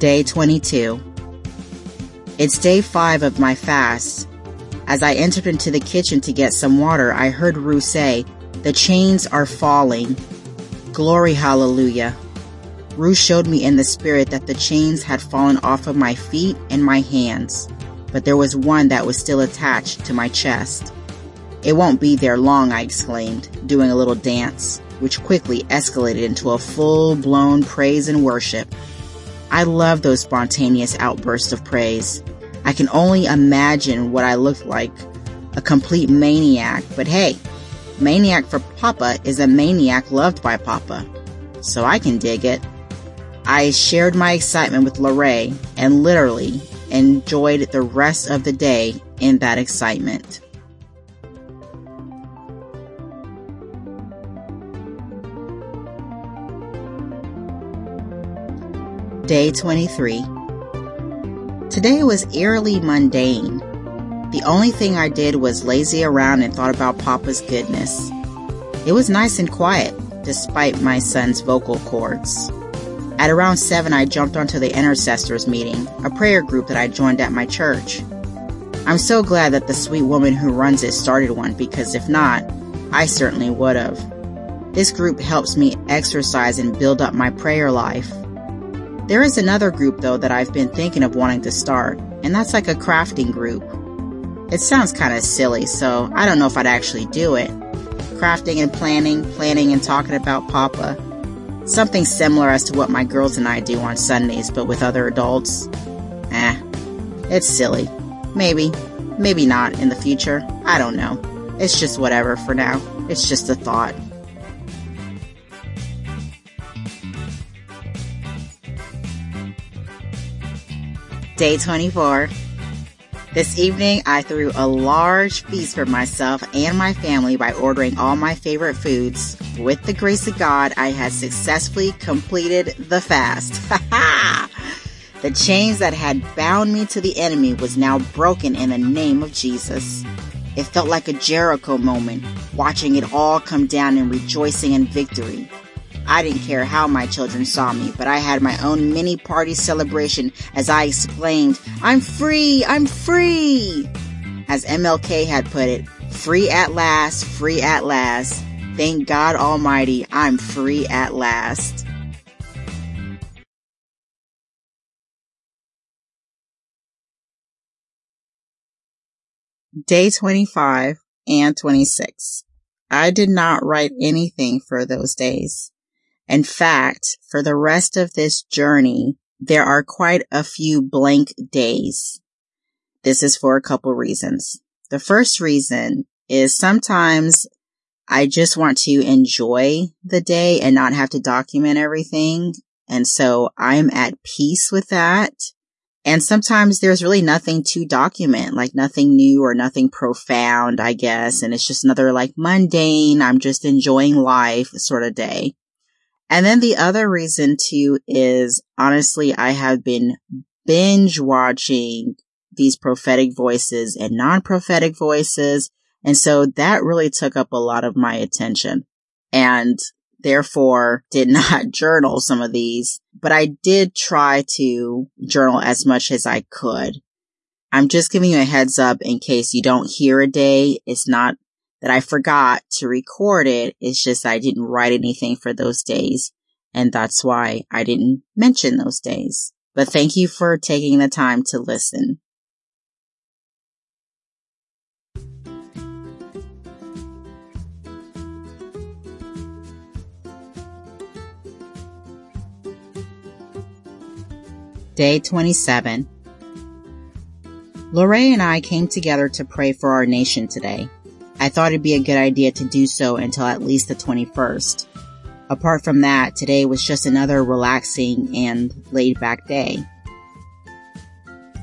Day 22. It's day five of my fast. As I entered into the kitchen to get some water, I heard Rue say, The chains are falling. Glory hallelujah. Rue showed me in the spirit that the chains had fallen off of my feet and my hands, but there was one that was still attached to my chest. It won't be there long, I exclaimed, doing a little dance, which quickly escalated into a full blown praise and worship. I love those spontaneous outbursts of praise. I can only imagine what I looked like. A complete maniac, but hey, maniac for Papa is a maniac loved by Papa. So I can dig it. I shared my excitement with Lorray and literally enjoyed the rest of the day in that excitement. Day 23. Today was eerily mundane. The only thing I did was lazy around and thought about Papa's goodness. It was nice and quiet, despite my son's vocal cords. At around 7, I jumped onto the Intercessors meeting, a prayer group that I joined at my church. I'm so glad that the sweet woman who runs it started one because if not, I certainly would have. This group helps me exercise and build up my prayer life. There is another group though that I've been thinking of wanting to start, and that's like a crafting group. It sounds kind of silly, so I don't know if I'd actually do it. Crafting and planning, planning and talking about Papa. Something similar as to what my girls and I do on Sundays, but with other adults. Eh, it's silly. Maybe, maybe not in the future. I don't know. It's just whatever for now. It's just a thought. Day 24. This evening, I threw a large feast for myself and my family by ordering all my favorite foods. With the grace of God, I had successfully completed the fast. the chains that had bound me to the enemy was now broken in the name of Jesus. It felt like a Jericho moment, watching it all come down and rejoicing in victory. I didn't care how my children saw me, but I had my own mini party celebration as I exclaimed, I'm free! I'm free! As MLK had put it, free at last, free at last. Thank God Almighty, I'm free at last. Day 25 and 26. I did not write anything for those days. In fact, for the rest of this journey, there are quite a few blank days. This is for a couple reasons. The first reason is sometimes I just want to enjoy the day and not have to document everything. And so I'm at peace with that. And sometimes there's really nothing to document, like nothing new or nothing profound, I guess. And it's just another like mundane, I'm just enjoying life sort of day. And then the other reason too is honestly, I have been binge watching these prophetic voices and non-prophetic voices. And so that really took up a lot of my attention and therefore did not journal some of these, but I did try to journal as much as I could. I'm just giving you a heads up in case you don't hear a day. It's not that I forgot to record it. It's just I didn't write anything for those days. And that's why I didn't mention those days. But thank you for taking the time to listen. Day 27. Lorray and I came together to pray for our nation today. I thought it'd be a good idea to do so until at least the 21st. Apart from that, today was just another relaxing and laid back day.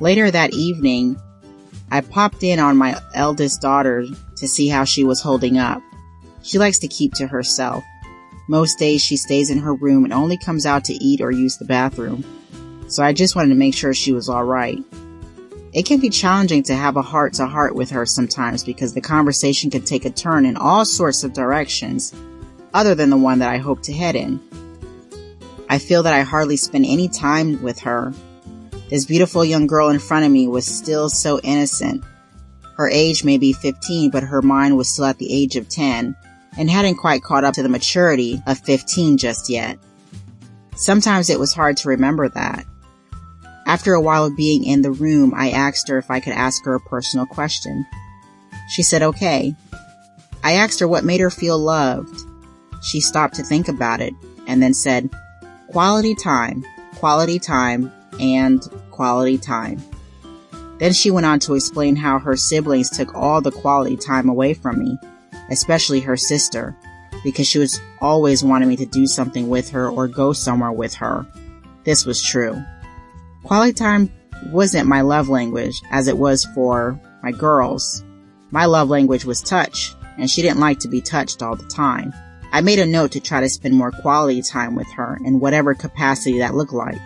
Later that evening, I popped in on my eldest daughter to see how she was holding up. She likes to keep to herself. Most days she stays in her room and only comes out to eat or use the bathroom. So I just wanted to make sure she was alright. It can be challenging to have a heart to heart with her sometimes because the conversation can take a turn in all sorts of directions other than the one that I hope to head in. I feel that I hardly spend any time with her This beautiful young girl in front of me was still so innocent. Her age may be 15, but her mind was still at the age of 10 and hadn't quite caught up to the maturity of 15 just yet. Sometimes it was hard to remember that. After a while of being in the room, I asked her if I could ask her a personal question. She said okay. I asked her what made her feel loved. She stopped to think about it and then said, quality time, quality time, and quality time. Then she went on to explain how her siblings took all the quality time away from me, especially her sister, because she was always wanting me to do something with her or go somewhere with her. This was true. Quality time wasn't my love language as it was for my girls. My love language was touch, and she didn't like to be touched all the time. I made a note to try to spend more quality time with her in whatever capacity that looked like.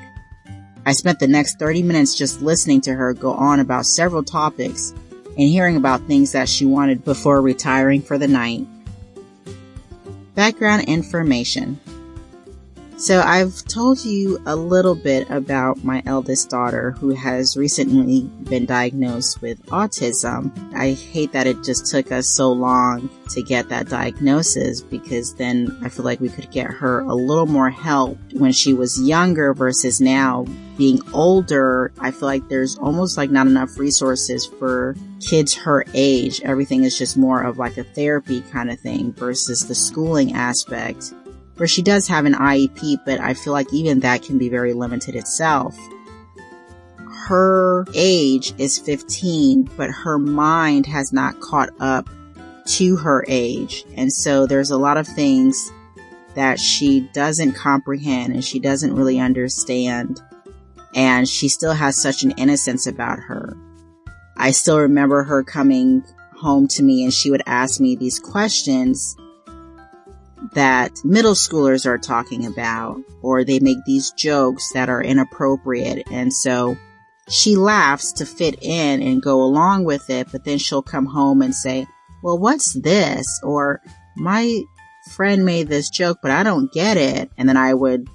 I spent the next 30 minutes just listening to her go on about several topics and hearing about things that she wanted before retiring for the night. Background information. So I've told you a little bit about my eldest daughter who has recently been diagnosed with autism. I hate that it just took us so long to get that diagnosis because then I feel like we could get her a little more help when she was younger versus now being older. I feel like there's almost like not enough resources for kids her age. Everything is just more of like a therapy kind of thing versus the schooling aspect where she does have an IEP, but I feel like even that can be very limited itself. Her age is 15, but her mind has not caught up to her age. And so there's a lot of things that she doesn't comprehend and she doesn't really understand. And she still has such an innocence about her. I still remember her coming home to me and she would ask me these questions that middle schoolers are talking about, or they make these jokes that are inappropriate. And so she laughs to fit in and go along with it, but then she'll come home and say, well, what's this? Or my friend made this joke, but I don't get it. And then I would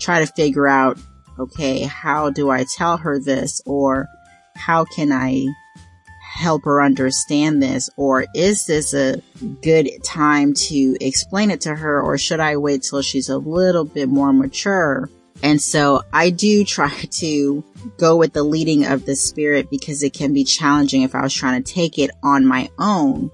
try to figure out, okay, how do I tell her this? Or how can I help her understand this? Or is this a good time to explain it to her? Or should I wait till she's a little bit more mature? And so I do try to go with the leading of the spirit because it can be challenging if I was trying to take it on my own.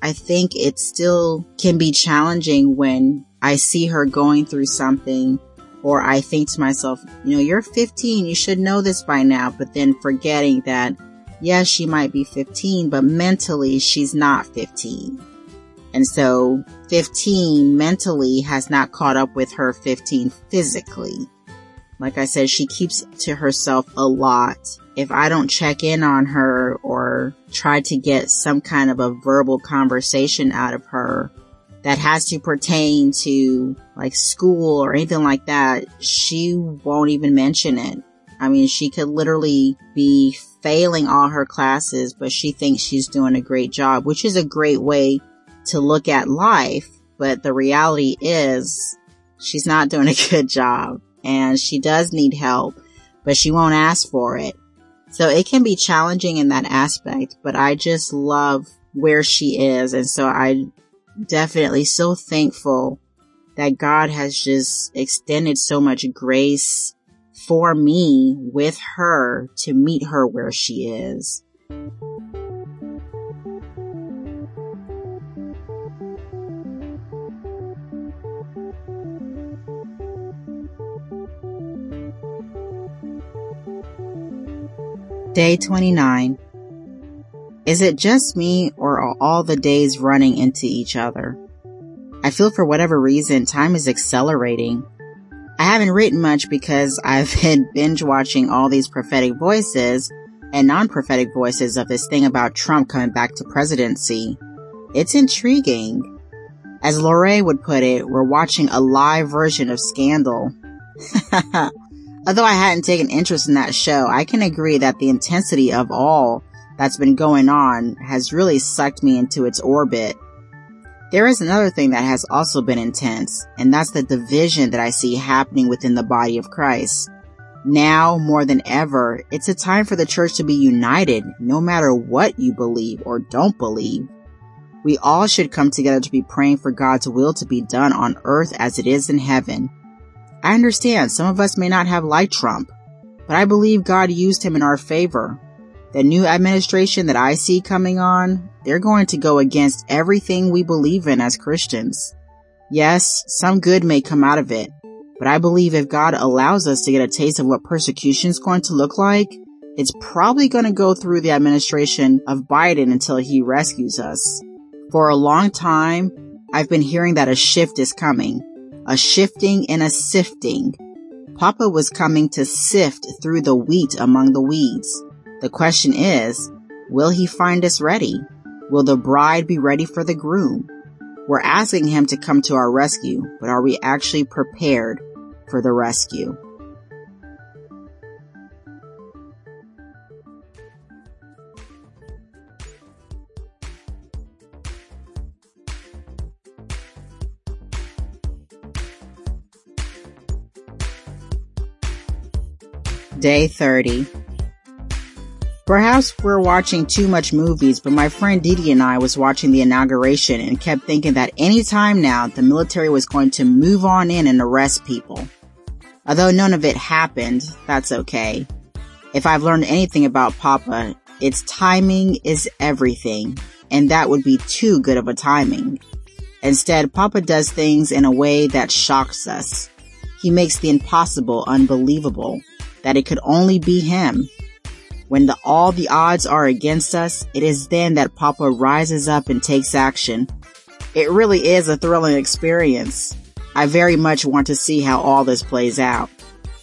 I think it still can be challenging when I see her going through something or I think to myself, you know, you're 15, you should know this by now, but then forgetting that yes, she might be 15, but mentally she's not 15. And so 15 mentally has not caught up with her 15 physically. Like I said, she keeps to herself a lot. If I don't check in on her or try to get some kind of a verbal conversation out of her that has to pertain to like school or anything like that, she won't even mention it. I mean, she could literally be failing all her classes, but she thinks she's doing a great job, which is a great way to look at life. But the reality is she's not doing a good job and she does need help, but she won't ask for it. So it can be challenging in that aspect, but I just love where she is. And so I definitely so thankful that God has just extended so much grace for me with her to meet her where she is. Day 29. Is it just me or are all the days running into each other? I feel for whatever reason time is accelerating I haven't written much because I've been binge watching all these prophetic voices and non-prophetic voices of this thing about Trump coming back to presidency. It's intriguing. As Lorraine would put it, we're watching a live version of Scandal. Although I hadn't taken interest in that show, I can agree that the intensity of all that's been going on has really sucked me into its orbit there is another thing that has also been intense, and that's the division that I see happening within the body of Christ. Now more than ever, it's a time for the church to be united no matter what you believe or don't believe. We all should come together to be praying for God's will to be done on earth as it is in heaven. I understand some of us may not have liked Trump, but I believe God used him in our favor. The new administration that I see coming on, they're going to go against everything we believe in as Christians. Yes, some good may come out of it, but I believe if God allows us to get a taste of what persecution is going to look like, it's probably going to go through the administration of Biden until he rescues us. For a long time, I've been hearing that a shift is coming. A shifting and a sifting. Papa was coming to sift through the wheat among the weeds. The question is, will he find us ready? Will the bride be ready for the groom? We're asking him to come to our rescue, but are we actually prepared for the rescue? Day 30. Perhaps we're watching too much movies, but my friend Didi and I was watching the inauguration and kept thinking that any time now the military was going to move on in and arrest people. Although none of it happened, that's okay. If I've learned anything about Papa, it's timing is everything, and that would be too good of a timing. Instead, Papa does things in a way that shocks us. He makes the impossible unbelievable that it could only be him. When the, all the odds are against us, it is then that Papa rises up and takes action. It really is a thrilling experience. I very much want to see how all this plays out.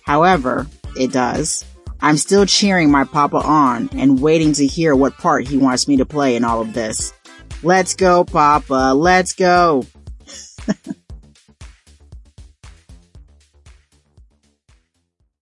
However, it does. I'm still cheering my Papa on and waiting to hear what part he wants me to play in all of this. Let's go, Papa. Let's go.